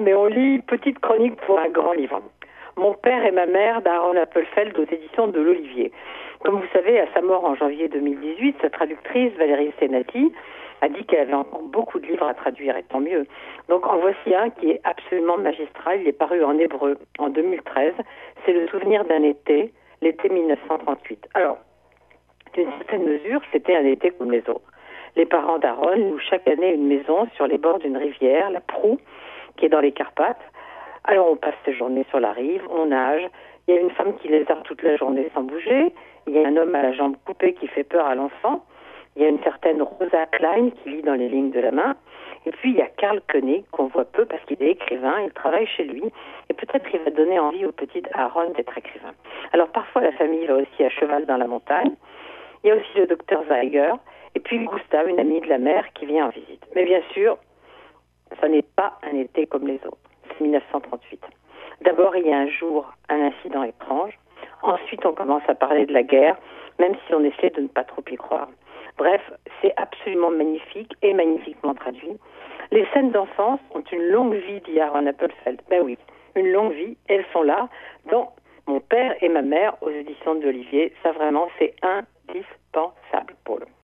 mais on lit Petite chronique pour un grand livre. Mon père et ma mère d'Aaron Appelfeld aux éditions de l'Olivier. Comme vous savez, à sa mort en janvier 2018, sa traductrice Valérie Senati a dit qu'elle avait encore beaucoup de livres à traduire, et tant mieux. Donc en voici un qui est absolument magistral. Il est paru en hébreu en 2013. C'est le souvenir d'un été, l'été 1938. Alors, d'une certaine mesure, c'était un été comme les autres. Les parents d'Aaron louent chaque année une maison sur les bords d'une rivière, la Proue, qui est dans les Carpates. Alors on passe ses journées sur la rive, on nage. Il y a une femme qui lézarde toute la journée sans bouger. Il y a un homme à la jambe coupée qui fait peur à l'enfant. Il y a une certaine Rosa Klein qui lit dans les lignes de la main. Et puis il y a Karl Koenig qu'on voit peu parce qu'il est écrivain, il travaille chez lui. Et peut-être il va donner envie au petit Aaron d'être écrivain. Alors parfois la famille va aussi à cheval dans la montagne. Il y a aussi le docteur Zeiger. Et puis Gustave, une amie de la mère qui vient en visite. Mais bien sûr, ça n'est pas un été comme les autres. C'est 1938. D'abord, il y a un jour un incident étrange. Ensuite, on commence à parler de la guerre, même si on essaie de ne pas trop y croire. Bref, c'est absolument magnifique et magnifiquement traduit. Les scènes d'enfance ont une longue vie, dit Aaron Appelfeld. Ben oui, une longue vie. Elles sont là dans Mon père et ma mère aux éditions de l'Olivier. Ça vraiment, c'est Paul.